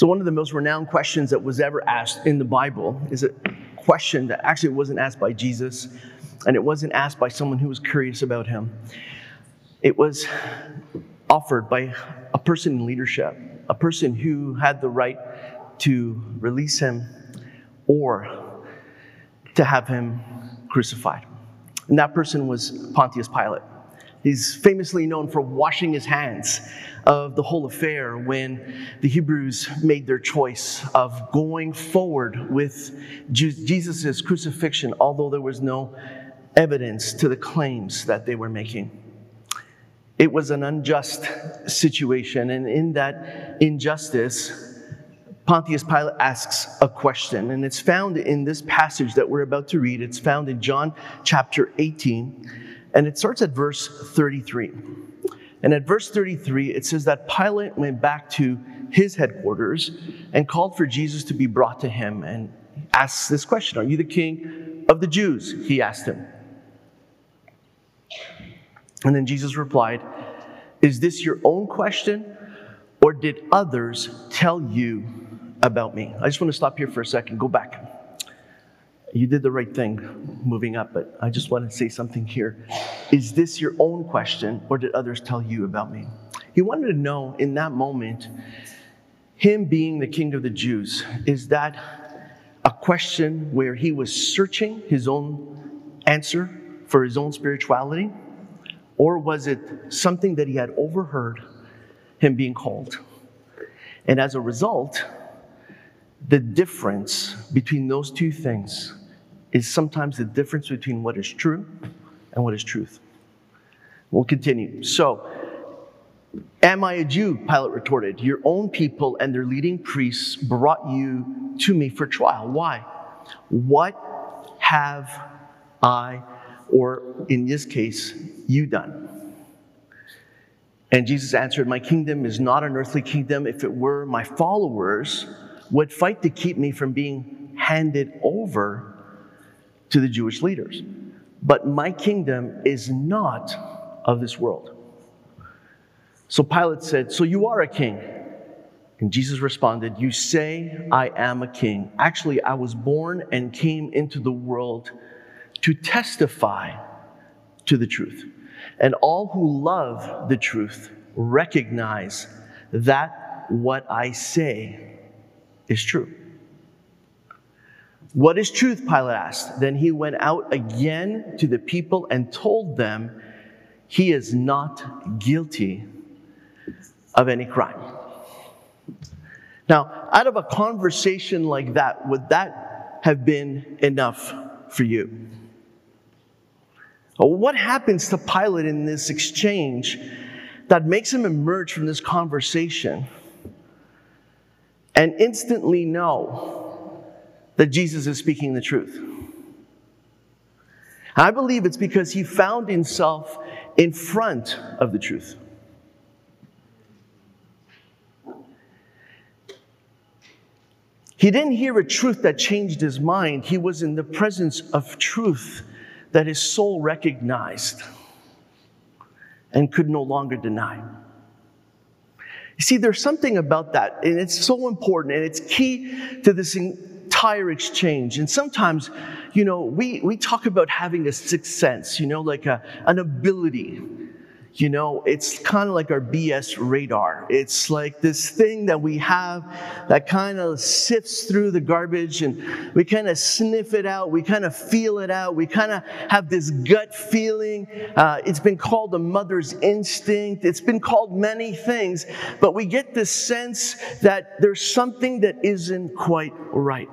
So, one of the most renowned questions that was ever asked in the Bible is a question that actually wasn't asked by Jesus, and it wasn't asked by someone who was curious about him. It was offered by a person in leadership, a person who had the right to release him or to have him crucified. And that person was Pontius Pilate. He's famously known for washing his hands of the whole affair when the Hebrews made their choice of going forward with Jesus' crucifixion, although there was no evidence to the claims that they were making. It was an unjust situation, and in that injustice, Pontius Pilate asks a question, and it's found in this passage that we're about to read. It's found in John chapter 18, and it starts at verse 33. And at verse 33, it says that Pilate went back to his headquarters and called for Jesus to be brought to him and asks this question Are you the king of the Jews? He asked him. And then Jesus replied, Is this your own question, or did others tell you about me? I just want to stop here for a second. Go back. You did the right thing moving up, but I just want to say something here. Is this your own question, or did others tell you about me? He wanted to know in that moment, him being the king of the Jews, is that a question where he was searching his own answer for his own spirituality? Or was it something that he had overheard him being called? And as a result, the difference between those two things is sometimes the difference between what is true and what is truth. We'll continue. So, Am I a Jew? Pilate retorted. Your own people and their leading priests brought you to me for trial. Why? What have I, or in this case, you done? And Jesus answered, My kingdom is not an earthly kingdom. If it were, my followers would fight to keep me from being handed over to the Jewish leaders. But my kingdom is not of this world. So Pilate said, So you are a king? And Jesus responded, You say I am a king. Actually, I was born and came into the world to testify to the truth. And all who love the truth recognize that what I say is true. What is truth? Pilate asked. Then he went out again to the people and told them he is not guilty of any crime. Now, out of a conversation like that, would that have been enough for you? What happens to Pilate in this exchange that makes him emerge from this conversation and instantly know that Jesus is speaking the truth? I believe it's because he found himself in front of the truth. He didn't hear a truth that changed his mind. He was in the presence of truth that his soul recognized and could no longer deny. You see, there's something about that, and it's so important, and it's key to this entire exchange. And sometimes, you know, we, we talk about having a sixth sense, you know, like a, an ability you know, it's kind of like our BS radar. It's like this thing that we have that kind of sifts through the garbage and we kind of sniff it out. We kind of feel it out. We kind of have this gut feeling. Uh, it's been called the mother's instinct. It's been called many things, but we get this sense that there's something that isn't quite right.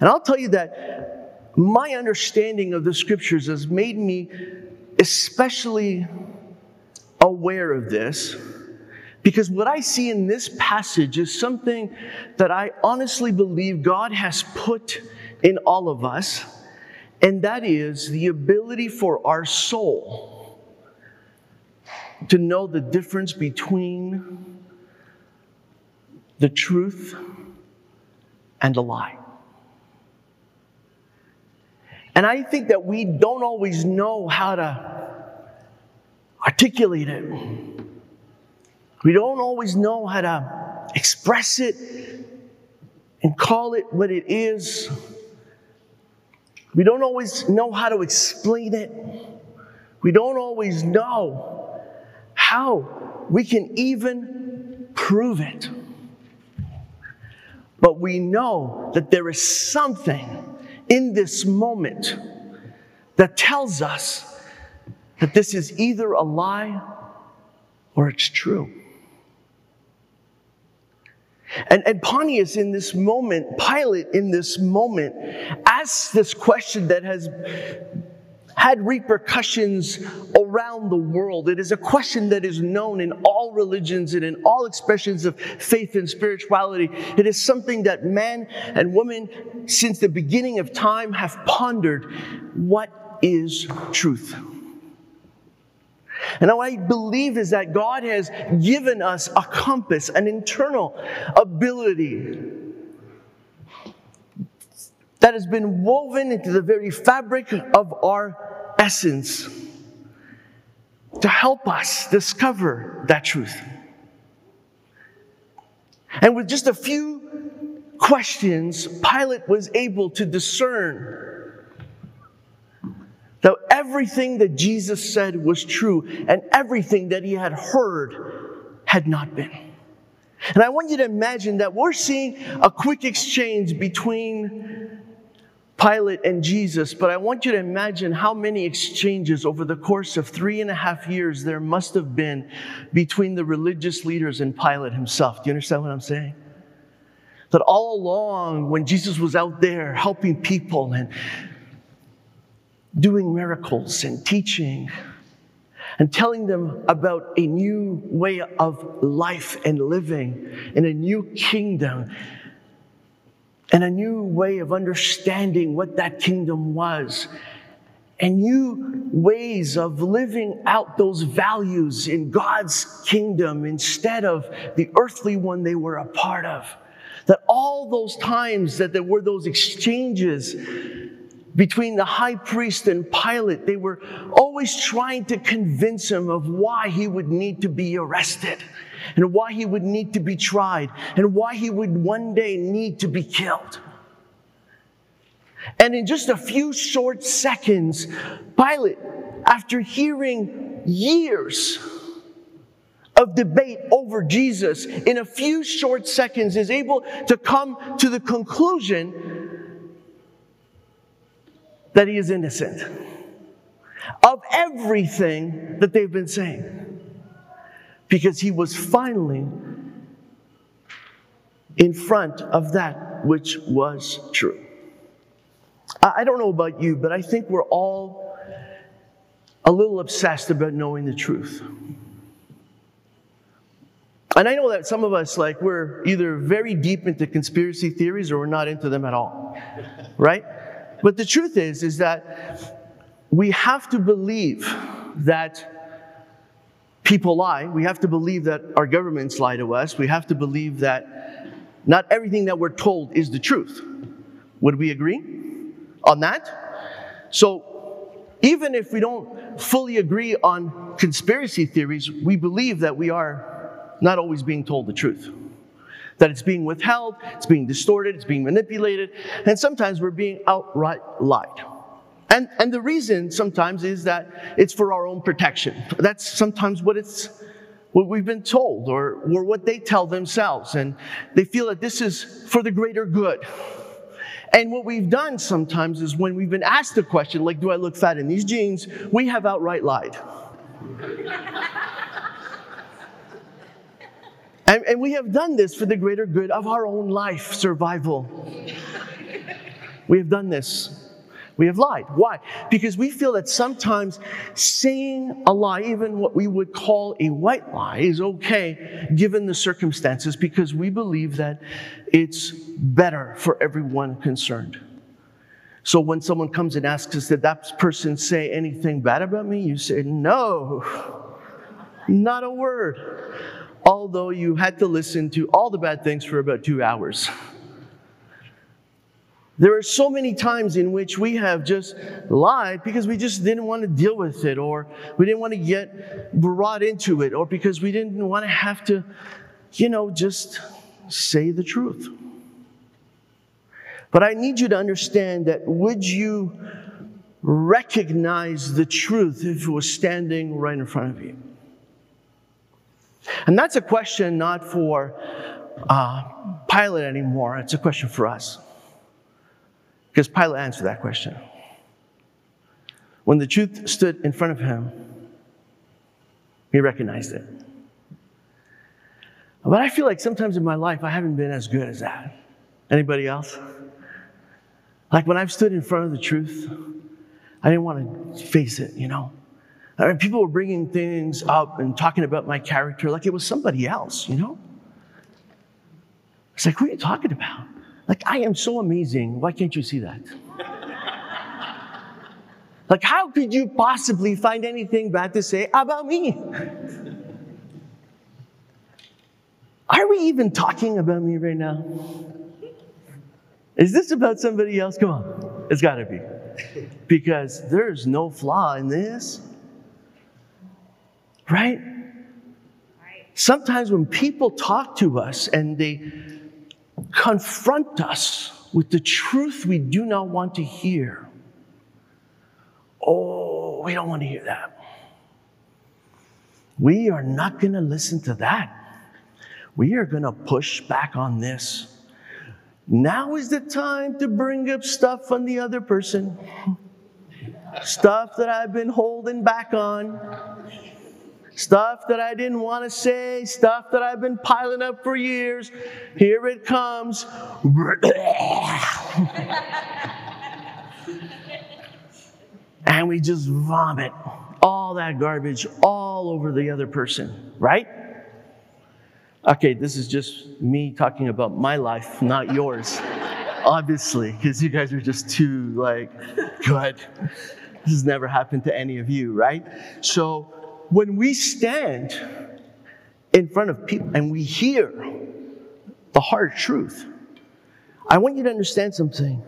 And I'll tell you that my understanding of the scriptures has made me especially aware of this because what I see in this passage is something that I honestly believe God has put in all of us, and that is the ability for our soul to know the difference between the truth and a lie. And I think that we don't always know how to articulate it. We don't always know how to express it and call it what it is. We don't always know how to explain it. We don't always know how we can even prove it. But we know that there is something in this moment that tells us that this is either a lie or it's true. And, and Pontius in this moment, Pilate in this moment, asks this question that has had repercussions around the world. It is a question that is known in all religions and in all expressions of faith and spirituality. It is something that men and women since the beginning of time have pondered. What is truth? And what I believe is that God has given us a compass, an internal ability that has been woven into the very fabric of our essence to help us discover that truth. And with just a few questions, Pilate was able to discern that everything that Jesus said was true and everything that he had heard had not been. And I want you to imagine that we're seeing a quick exchange between Pilate and Jesus, but I want you to imagine how many exchanges over the course of three and a half years there must have been between the religious leaders and Pilate himself. Do you understand what I'm saying? That all along, when Jesus was out there helping people and doing miracles and teaching and telling them about a new way of life and living in a new kingdom and a new way of understanding what that kingdom was and new ways of living out those values in God's kingdom instead of the earthly one they were a part of. That all those times that there were those exchanges between the high priest and Pilate, they were always trying to convince him of why he would need to be arrested and why he would need to be tried and why he would one day need to be killed. And in just a few short seconds, Pilate, after hearing years of debate over Jesus, in a few short seconds is able to come to the conclusion that he is innocent of everything that they've been saying. Because he was finally in front of that which was true. I don't know about you, but I think we're all a little obsessed about knowing the truth. And I know that some of us, like, we're either very deep into conspiracy theories or we're not into them at all, right? But the truth is, is that we have to believe that people lie. We have to believe that our governments lie to us. We have to believe that not everything that we're told is the truth. Would we agree on that? So, even if we don't fully agree on conspiracy theories, we believe that we are not always being told the truth that it's being withheld, it's being distorted, it's being manipulated, and sometimes we're being outright lied. And, and the reason sometimes is that it's for our own protection. That's sometimes what it's what we've been told or, or what they tell themselves. And they feel that this is for the greater good. And what we've done sometimes is when we've been asked the question, like, do I look fat in these jeans? We have outright lied. And, and we have done this for the greater good of our own life survival. we have done this we have lied. Why? Because we feel that sometimes saying a lie, even what we would call a white lie, is okay given the circumstances because we believe that it's better for everyone concerned. So when someone comes and asks us, Did that person say anything bad about me? You say, No, not a word. Although you had to listen to all the bad things for about two hours. There are so many times in which we have just lied because we just didn't want to deal with it, or we didn't want to get brought into it, or because we didn't want to have to, you know, just say the truth. But I need you to understand that would you recognize the truth if it was standing right in front of you? And that's a question not for uh, Pilate anymore, it's a question for us. Because Pilate answered that question. When the truth stood in front of him, he recognized it. But I feel like sometimes in my life I haven't been as good as that. Anybody else? Like when I've stood in front of the truth, I didn't want to face it, you know. I mean, people were bringing things up and talking about my character like it was somebody else, you know. It's like, who are you talking about? Like, I am so amazing. Why can't you see that? like, how could you possibly find anything bad to say about me? Are we even talking about me right now? Is this about somebody else? Come on. It's got to be. Because there's no flaw in this. Right? Sometimes when people talk to us and they confront us with the truth we do not want to hear. Oh, we don't want to hear that. We are not going to listen to that. We are going to push back on this. Now is the time to bring up stuff on the other person. Stuff that I've been holding back on stuff that I didn't want to say, stuff that I've been piling up for years. Here it comes. and we just vomit all that garbage all over the other person, right? Okay, this is just me talking about my life, not yours. Obviously, because you guys are just too like good. This has never happened to any of you, right? So when we stand in front of people and we hear the hard truth, I want you to understand something.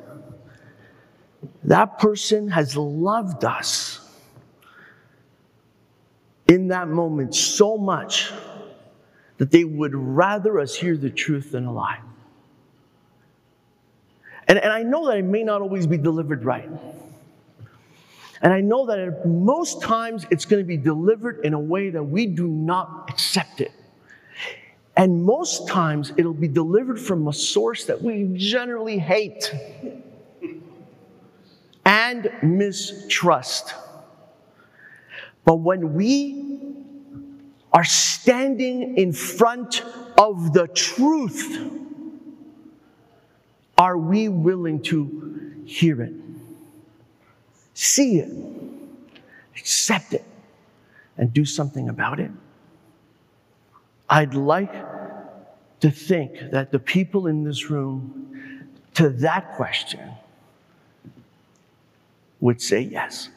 That person has loved us in that moment so much that they would rather us hear the truth than a lie. And, and I know that it may not always be delivered right. And I know that most times it's going to be delivered in a way that we do not accept it. And most times it'll be delivered from a source that we generally hate and mistrust. But when we are standing in front of the truth, are we willing to hear it? See it, accept it, and do something about it? I'd like to think that the people in this room to that question would say yes.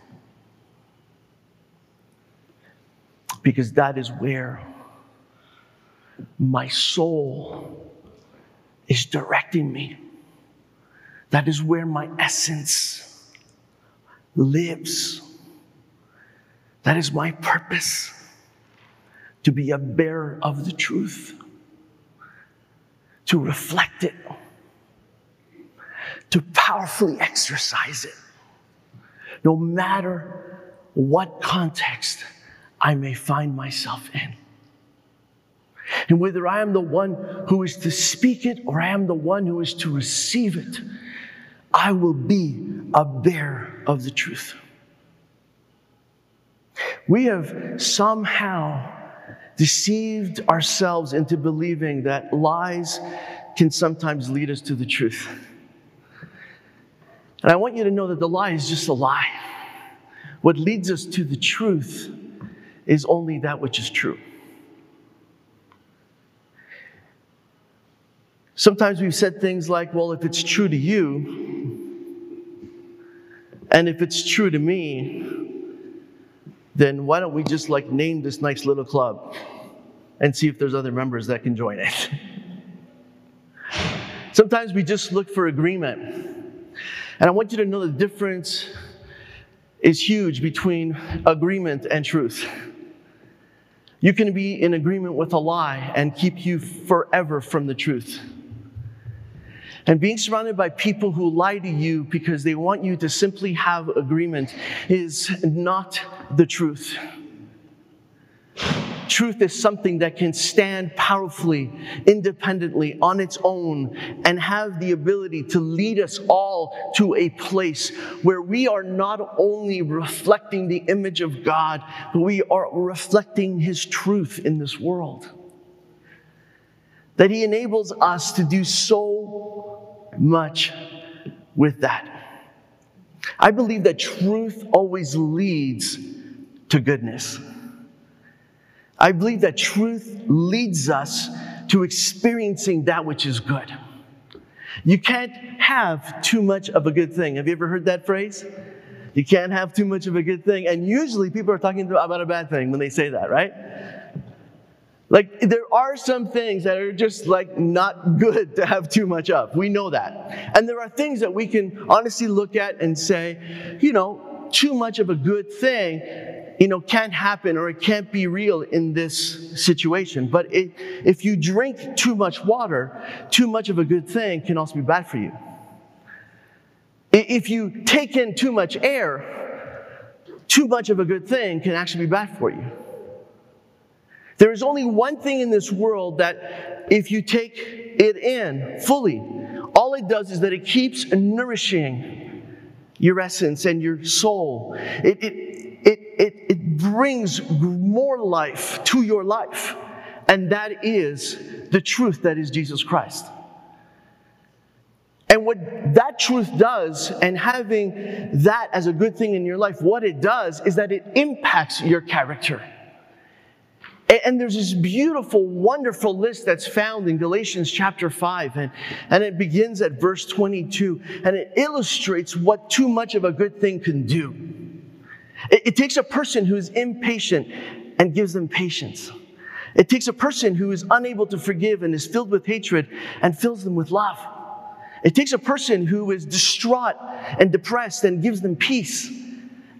Because that is where my soul is directing me. That is where my essence lives. That is my purpose to be a bearer of the truth, to reflect it, to powerfully exercise it, no matter what context I may find myself in. And whether I am the one who is to speak it or I am the one who is to receive it, I will be a bearer of the truth. We have somehow deceived ourselves into believing that lies can sometimes lead us to the truth. And I want you to know that the lie is just a lie. What leads us to the truth is only that which is true. Sometimes we've said things like, well, if it's true to you, and if it's true to me, then why don't we just like name this nice little club and see if there's other members that can join it? Sometimes we just look for agreement. And I want you to know the difference is huge between agreement and truth. You can be in agreement with a lie and keep you forever from the truth. And being surrounded by people who lie to you because they want you to simply have agreement is not the truth. Truth is something that can stand powerfully, independently, on its own, and have the ability to lead us all to a place where we are not only reflecting the image of God, but we are reflecting His truth in this world. That He enables us to do so much with that. I believe that truth always leads to goodness. I believe that truth leads us to experiencing that which is good. You can't have too much of a good thing. Have you ever heard that phrase? You can't have too much of a good thing. And usually people are talking about a bad thing when they say that, right? Like, there are some things that are just like not good to have too much of. We know that. And there are things that we can honestly look at and say, you know, too much of a good thing you know, can't happen or it can't be real in this situation. But it, if you drink too much water, too much of a good thing can also be bad for you. If you take in too much air, too much of a good thing can actually be bad for you. There is only one thing in this world that if you take it in fully, all it does is that it keeps nourishing your essence and your soul. It, it, it, it, it brings more life to your life. And that is the truth that is Jesus Christ. And what that truth does, and having that as a good thing in your life, what it does is that it impacts your character. And there's this beautiful, wonderful list that's found in Galatians chapter 5, and, and it begins at verse 22, and it illustrates what too much of a good thing can do. It, it takes a person who is impatient and gives them patience. It takes a person who is unable to forgive and is filled with hatred and fills them with love. It takes a person who is distraught and depressed and gives them peace.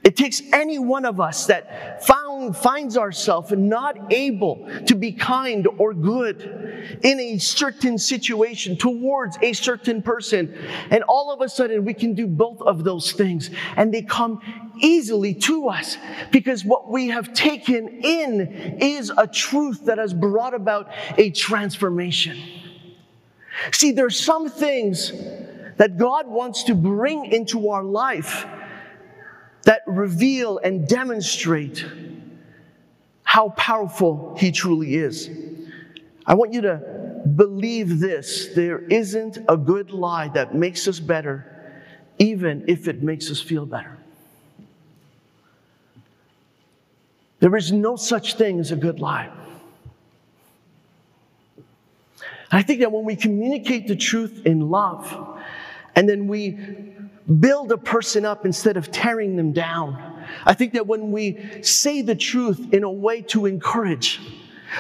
It takes any one of us that found, finds ourselves not able to be kind or good in a certain situation towards a certain person. And all of a sudden, we can do both of those things. And they come easily to us because what we have taken in is a truth that has brought about a transformation. See, there's some things that God wants to bring into our life that reveal and demonstrate how powerful He truly is. I want you to believe this there isn't a good lie that makes us better, even if it makes us feel better. There is no such thing as a good lie. I think that when we communicate the truth in love, and then we build a person up instead of tearing them down. I think that when we say the truth in a way to encourage,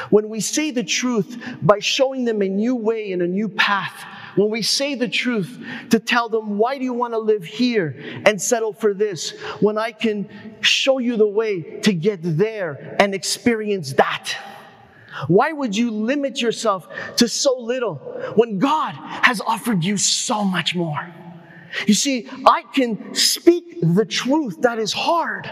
when we say the truth by showing them a new way and a new path, when we say the truth to tell them, why do you want to live here and settle for this when I can show you the way to get there and experience that? Why would you limit yourself to so little when God has offered you so much more? You see, I can speak the truth that is hard,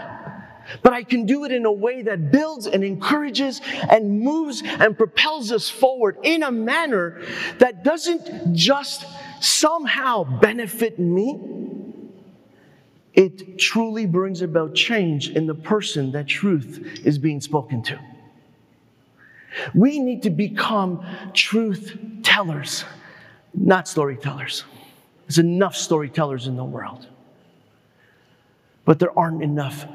but I can do it in a way that builds and encourages and moves and propels us forward in a manner that doesn't just somehow benefit me. It truly brings about change in the person that truth is being spoken to. We need to become truth tellers, not storytellers. There's enough storytellers in the world. but there aren't enough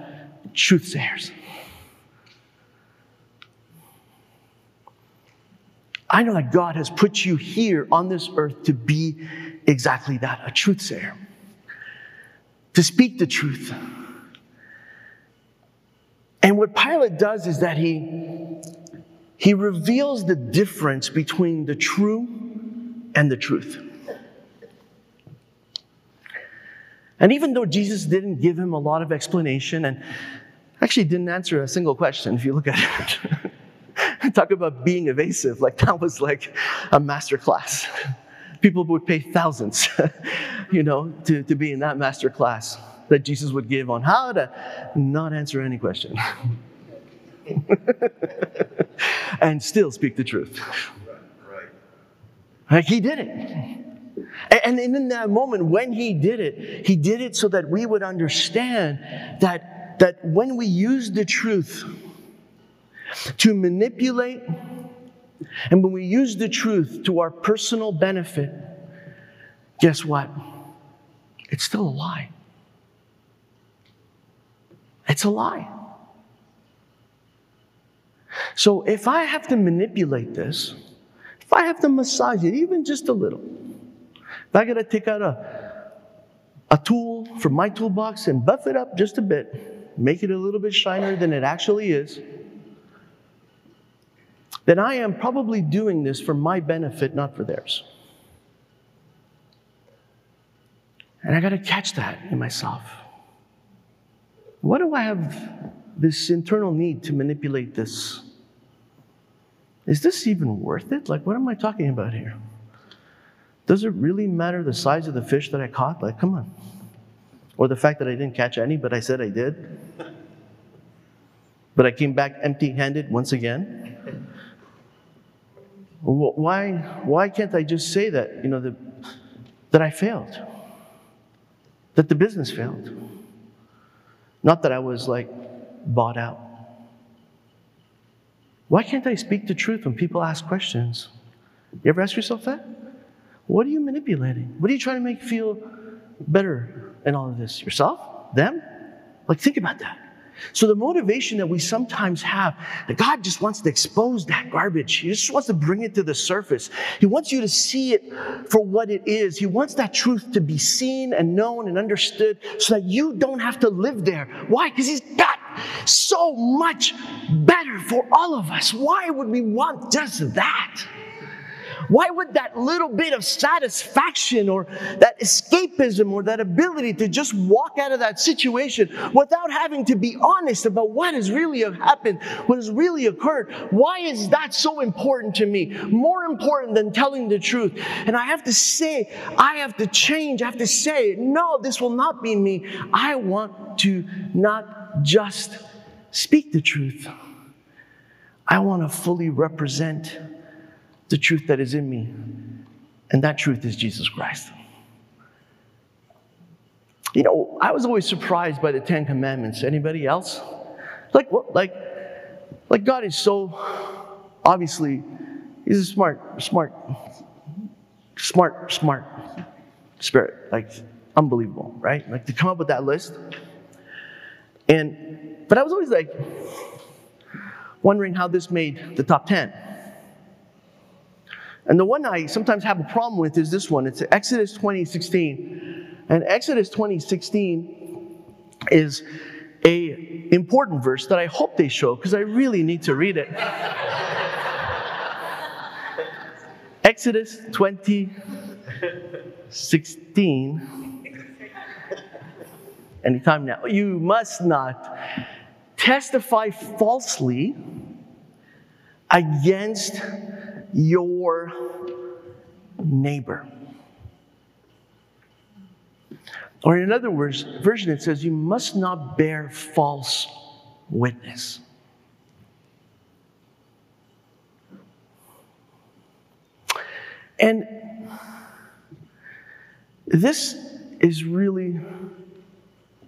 truth sayers. I know that God has put you here on this earth to be exactly that a truth sayer, to speak the truth. And what Pilate does is that he, he reveals the difference between the true and the truth. And even though Jesus didn't give him a lot of explanation and actually didn't answer a single question, if you look at it. Talk about being evasive. Like that was like a master class. People would pay thousands, you know, to, to be in that master class that Jesus would give on how to not answer any question and still speak the truth. Like he did it. And in that moment, when he did it, he did it so that we would understand that, that when we use the truth, to manipulate, and when we use the truth to our personal benefit, guess what? It's still a lie. It's a lie. So if I have to manipulate this, if I have to massage it even just a little, if I got to take out a, a tool from my toolbox and buff it up just a bit, make it a little bit shinier than it actually is, then I am probably doing this for my benefit, not for theirs. And I got to catch that in myself. What do I have this internal need to manipulate this? Is this even worth it? Like, what am I talking about here? Does it really matter the size of the fish that I caught? Like, come on. Or the fact that I didn't catch any, but I said I did. But I came back empty handed once again. Why, why can't I just say that, you know, the, that I failed? That the business failed? Not that I was like bought out. Why can't I speak the truth when people ask questions? You ever ask yourself that? What are you manipulating? What are you trying to make feel better in all of this? Yourself? Them? Like, think about that. So the motivation that we sometimes have, that God just wants to expose that garbage. He just wants to bring it to the surface. He wants you to see it for what it is. He wants that truth to be seen and known and understood so that you don't have to live there. Why? Because He's got so much better for all of us. Why would we want just that? Why would that little bit of satisfaction or that escapism or that ability to just walk out of that situation without having to be honest about what has really happened, what has really occurred? Why is that so important to me? More important than telling the truth. And I have to say, I have to change. I have to say, no, this will not be me. I want to not just speak the truth. I want to fully represent the truth that is in me. And that truth is Jesus Christ. You know, I was always surprised by the Ten Commandments. Anybody else? Like what? Like, like God is so obviously, He's a smart, smart, smart, smart spirit. Like unbelievable, right? Like to come up with that list. And but I was always like wondering how this made the top ten. And the one I sometimes have a problem with is this one. It's Exodus 20, 16. And Exodus 20, 16 is a important verse that I hope they show because I really need to read it. Exodus 20, 16. Anytime now. You must not testify falsely against your neighbor. Or in other words, version it says, you must not bear false witness. And this is really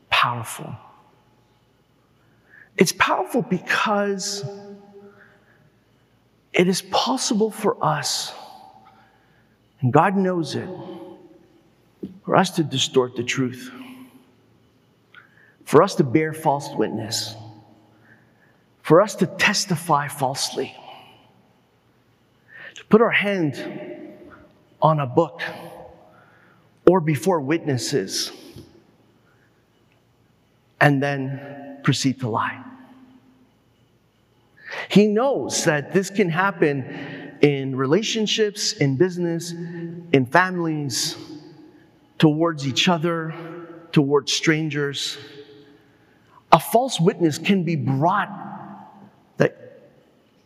powerful. It's powerful because it is possible for us, and God knows it, for us to distort the truth, for us to bear false witness, for us to testify falsely, to put our hand on a book or before witnesses and then proceed to lie. He knows that this can happen in relationships, in business, in families, towards each other, towards strangers. A false witness can be brought that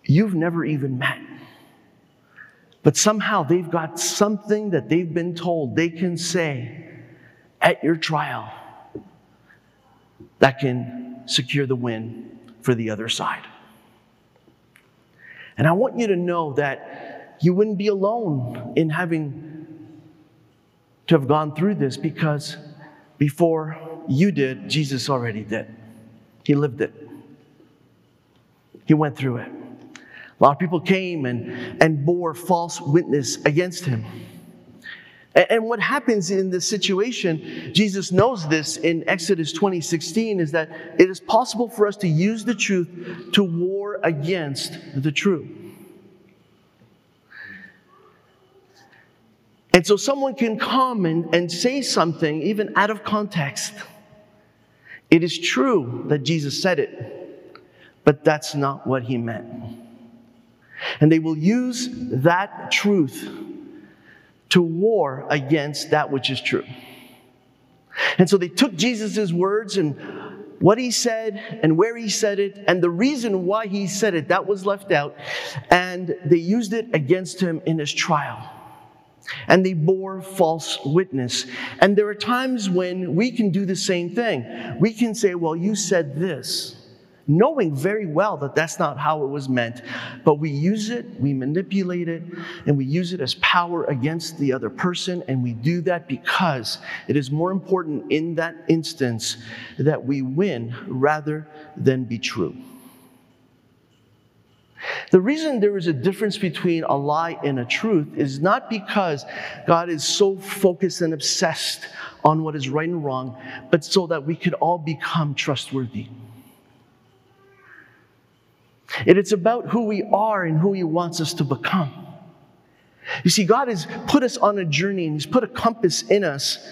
you've never even met. But somehow they've got something that they've been told they can say at your trial that can secure the win for the other side. And I want you to know that you wouldn't be alone in having to have gone through this because before you did, Jesus already did. He lived it, He went through it. A lot of people came and, and bore false witness against him. And, what happens in this situation, Jesus knows this in Exodus 20 16, is that it is possible for us to use the truth to war against the truth. And so someone can come and, and say something, even out of context. It is true that Jesus said it, but that's not what he meant. And they will use that truth to war against that which is true. And so they took Jesus' words and what he said and where he said it and the reason why he said it, that was left out. And they used it against him in his trial and they bore false witness. And there are times when we can do the same thing. We can say, Well, you said this, knowing very well that that's not how it was meant, but we use it, we manipulate it, and we use it as power against the other person. And we do that because it is more important in that instance that we win rather than be true. The reason there is a difference between a lie and a truth is not because God is so focused and obsessed on what is right and wrong, but so that we could all become trustworthy. And it's about who we are and who He wants us to become. You see, God has put us on a journey and He's put a compass in us,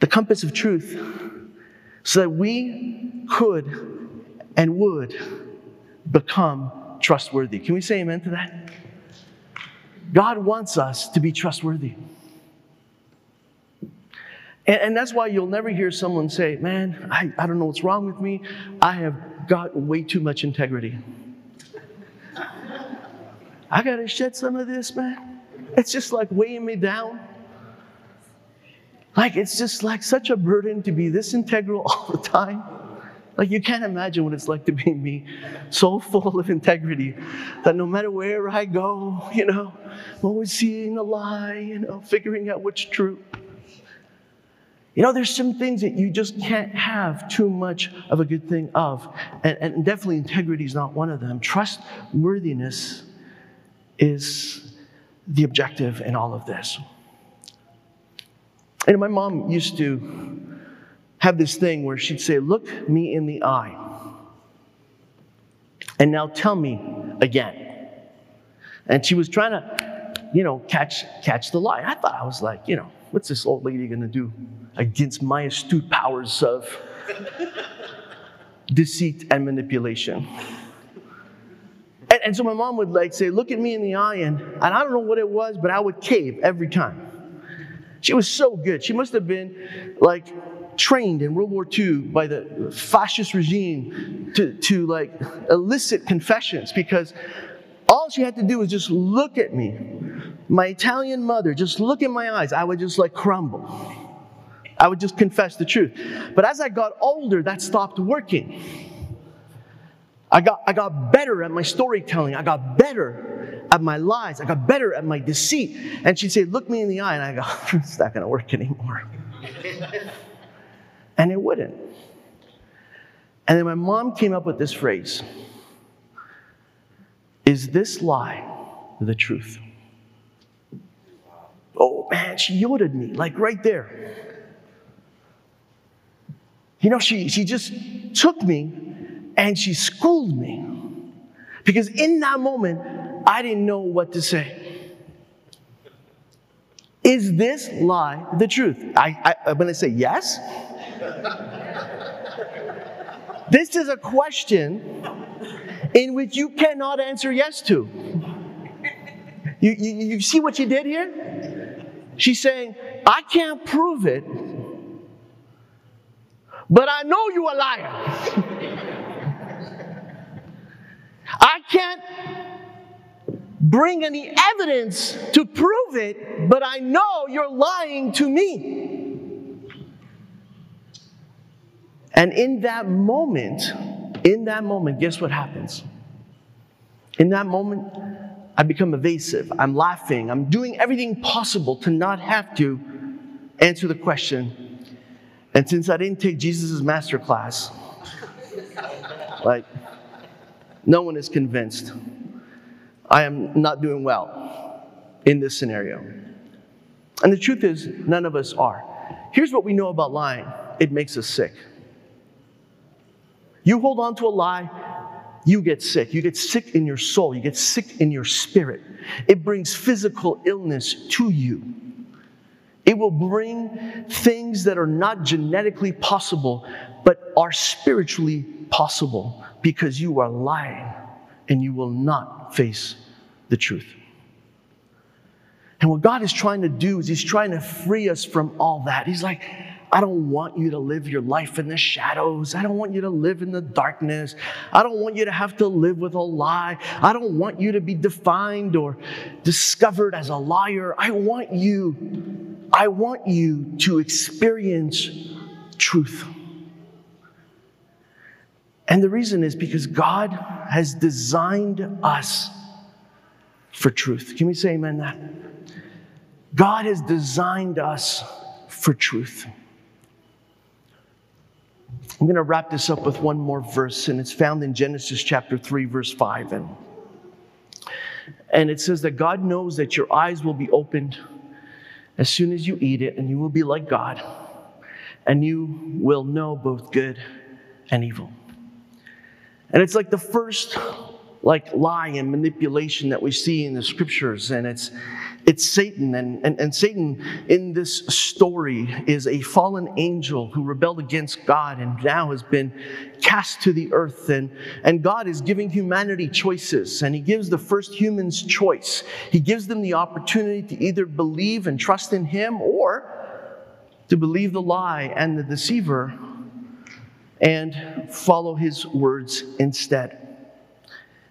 the compass of truth, so that we could and would become trustworthy. Can we say amen to that? God wants us to be trustworthy. And, and, that's why you'll never hear someone say, Man, I, I don't know what's wrong with me. I have got way too much integrity. I got to shed some of this, man. It's just like weighing me down. Like, it's just like such a burden to be this integral all the time. Like, you can't imagine what it's like to be me, so full of integrity that no matter where I go, you know, I'm always seeing a lie, you know, figuring out what's true. You know, there's some things that you just can't have too much of a good thing of. And, and definitely integrity is not one of them. Trustworthiness is the objective in all of this. And my mom used to have this thing where she'd say, Look me in the eye. And now tell me again. And she was trying to, you know, catch, catch the lie. I thought I was like, you know, what's this old lady going to do against my astute powers of deceit and manipulation? And, and, so my mom would like say, look at me in the eye, and, and I don't know what it was, but I would cave every time. She was so good. She must have been like trained in World War II by the fascist regime to, to like elicit confessions because all she had to do was just look at me. My Italian mother, just look in my eyes, I would just like crumble. I would just confess the truth. But as I got older, that stopped working. I got, I got better at my storytelling. I got better at my lies. I got better at my deceit. And she'd say, Look me in the eye. And I go, It's not going to work anymore. And it wouldn't. And then my mom came up with this phrase Is this lie the truth? Oh man, she yielded me, like right there. You know, she, she just took me and she schooled me. Because in that moment, I didn't know what to say. Is this lie the truth? I, I, I'm going to say yes. this is a question in which you cannot answer yes to. You, you, you see what she did here? She's saying, I can't prove it, but I know you're a liar. I can't bring any evidence to prove it, but I know you're lying to me. And in that moment, in that moment, guess what happens? In that moment, I become evasive. I'm laughing. I'm doing everything possible to not have to answer the question. And since I didn't take Jesus' master class, like, no one is convinced I am not doing well in this scenario. And the truth is, none of us are. Here's what we know about lying it makes us sick. You hold on to a lie, you get sick. You get sick in your soul, you get sick in your spirit. It brings physical illness to you. It will bring things that are not genetically possible, but are spiritually possible because you are lying and you will not face the truth. And what God is trying to do is He's trying to free us from all that. He's like, I don't want you to live your life in the shadows. I don't want you to live in the darkness. I don't want you to have to live with a lie. I don't want you to be defined or discovered as a liar. I want you, I want you to experience truth. And the reason is because God has designed us for truth. Can we say amen that? God has designed us for truth. I'm going to wrap this up with one more verse, and it's found in Genesis chapter 3, verse 5. And, and it says that God knows that your eyes will be opened as soon as you eat it, and you will be like God, and you will know both good and evil. And it's like the first like lie and manipulation that we see in the scriptures, and it's it's Satan. And, and, and Satan in this story is a fallen angel who rebelled against God and now has been cast to the earth. And, and God is giving humanity choices, and He gives the first humans choice. He gives them the opportunity to either believe and trust in Him or to believe the lie and the deceiver and follow His words instead.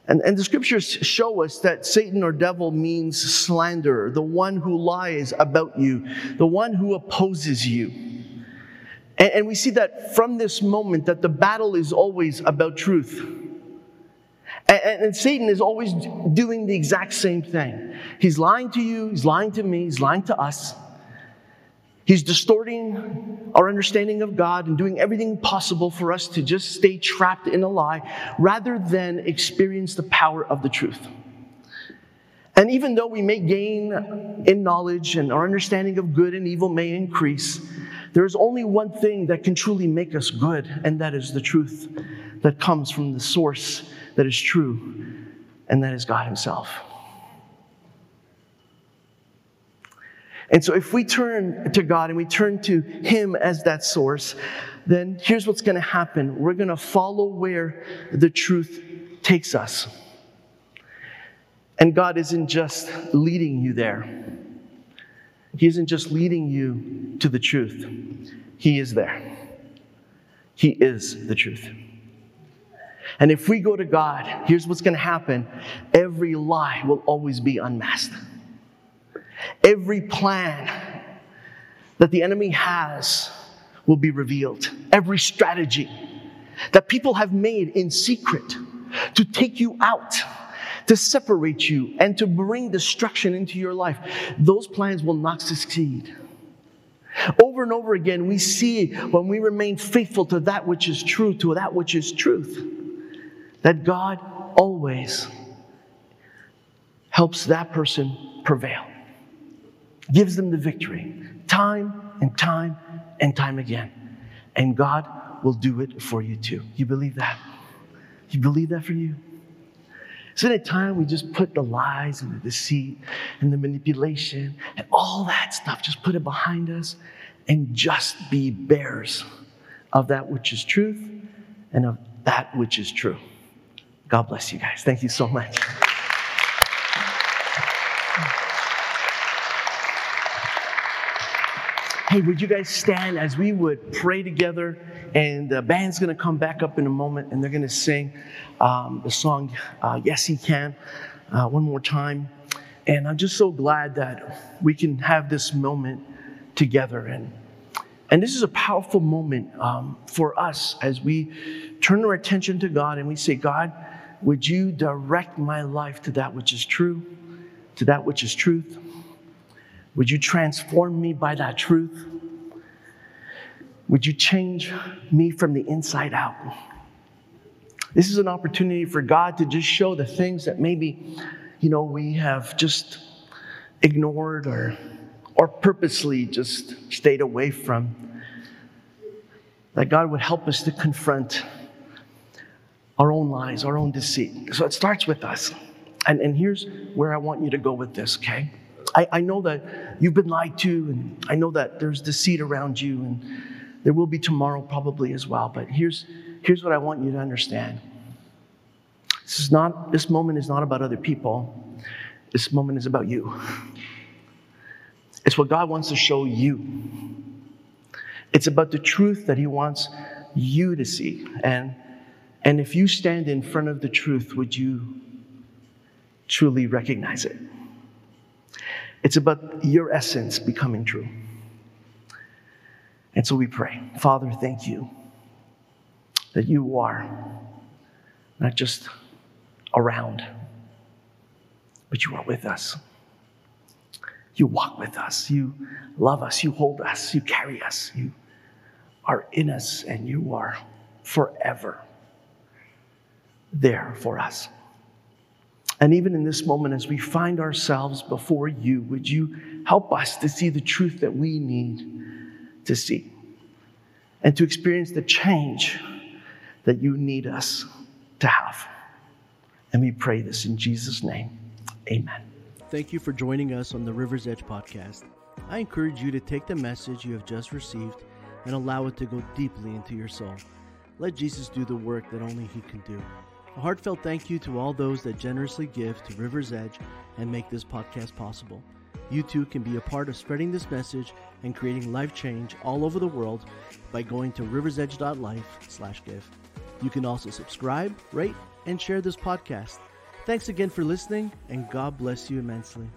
And, and the scriptures show us that Satan or devil means slanderer, the one who lies about you, the one who opposes you. And, and we see that from this moment that the battle is always about truth. And, and, Satan is always doing the exact same thing. He's lying to you, he's lying to me, he's lying to us. He's distorting our understanding of God and doing everything possible for us to just stay trapped in a lie rather than experience the power of the truth. And even though we may gain in knowledge and our understanding of good and evil may increase, there is only one thing that can truly make us good, and that is the truth that comes from the source that is true, and that is God Himself. And so, if we turn to God and we turn to Him as that source, then here's what's going to happen we're going to follow where the truth takes us. And God isn't just leading you there, He isn't just leading you to the truth, He is there. He is the truth. And if we go to God, here's what's going to happen every lie will always be unmasked. Every plan that the enemy has will be revealed. Every strategy that people have made in secret to take you out, to separate you, and to bring destruction into your life, those plans will not succeed. Over and over again, we see when we remain faithful to that which is true, to that which is truth, that God always helps that person prevail gives them the victory time and time and time again. And God will do it for you too. You believe that? You believe that for you? Isn't it time we just put the lies and the deceit and the manipulation and all that stuff, just put it behind us and just be bearers of that which is truth and of that which is true? God bless you guys. Thank you so much. Hey, would you guys stand as we would pray together? And the band's going to come back up in a moment and they're going to sing um, the song, uh, Yes, He Can, uh, one more time. And I'm just so glad that we can have this moment together. And, and this is a powerful moment um, for us as we turn our attention to God and we say, God, would you direct my life to that which is true, to that which is truth? Would you transform me by that truth? Would you change me from the inside out? This is an opportunity for God to just show the things that maybe, you know, we have just ignored or, or purposely just stayed away from. That God would help us to confront our own lies, our own deceit. So it starts with us. And, and here's where I want you to go with this, okay? I, I know that you've been lied to, and I know that there's deceit around you, and there will be tomorrow probably as well. But here's, here's what I want you to understand. This is not this moment is not about other people. This moment is about you. It's what God wants to show you. It's about the truth that He wants you to see. And, and if you stand in front of the truth, would you truly recognize it? It's about your essence becoming true. And so we pray, Father, thank you that you are not just around, but you are with us. You walk with us. You love us. You hold us. You carry us. You are in us, and you are forever there for us. And even in this moment, as we find ourselves before you, would you help us to see the truth that we need to see and to experience the change that you need us to have? And we pray this in Jesus' name. Amen. Thank you for joining us on the River's Edge podcast. I encourage you to take the message you have just received and allow it to go deeply into your soul. Let Jesus do the work that only He can do. A heartfelt thank you to all those that generously give to River's Edge and make this podcast possible. You too can be a part of spreading this message and creating life change all over the world by going to riversedge.life/give. You can also subscribe, rate, and share this podcast. Thanks again for listening, and God bless you immensely.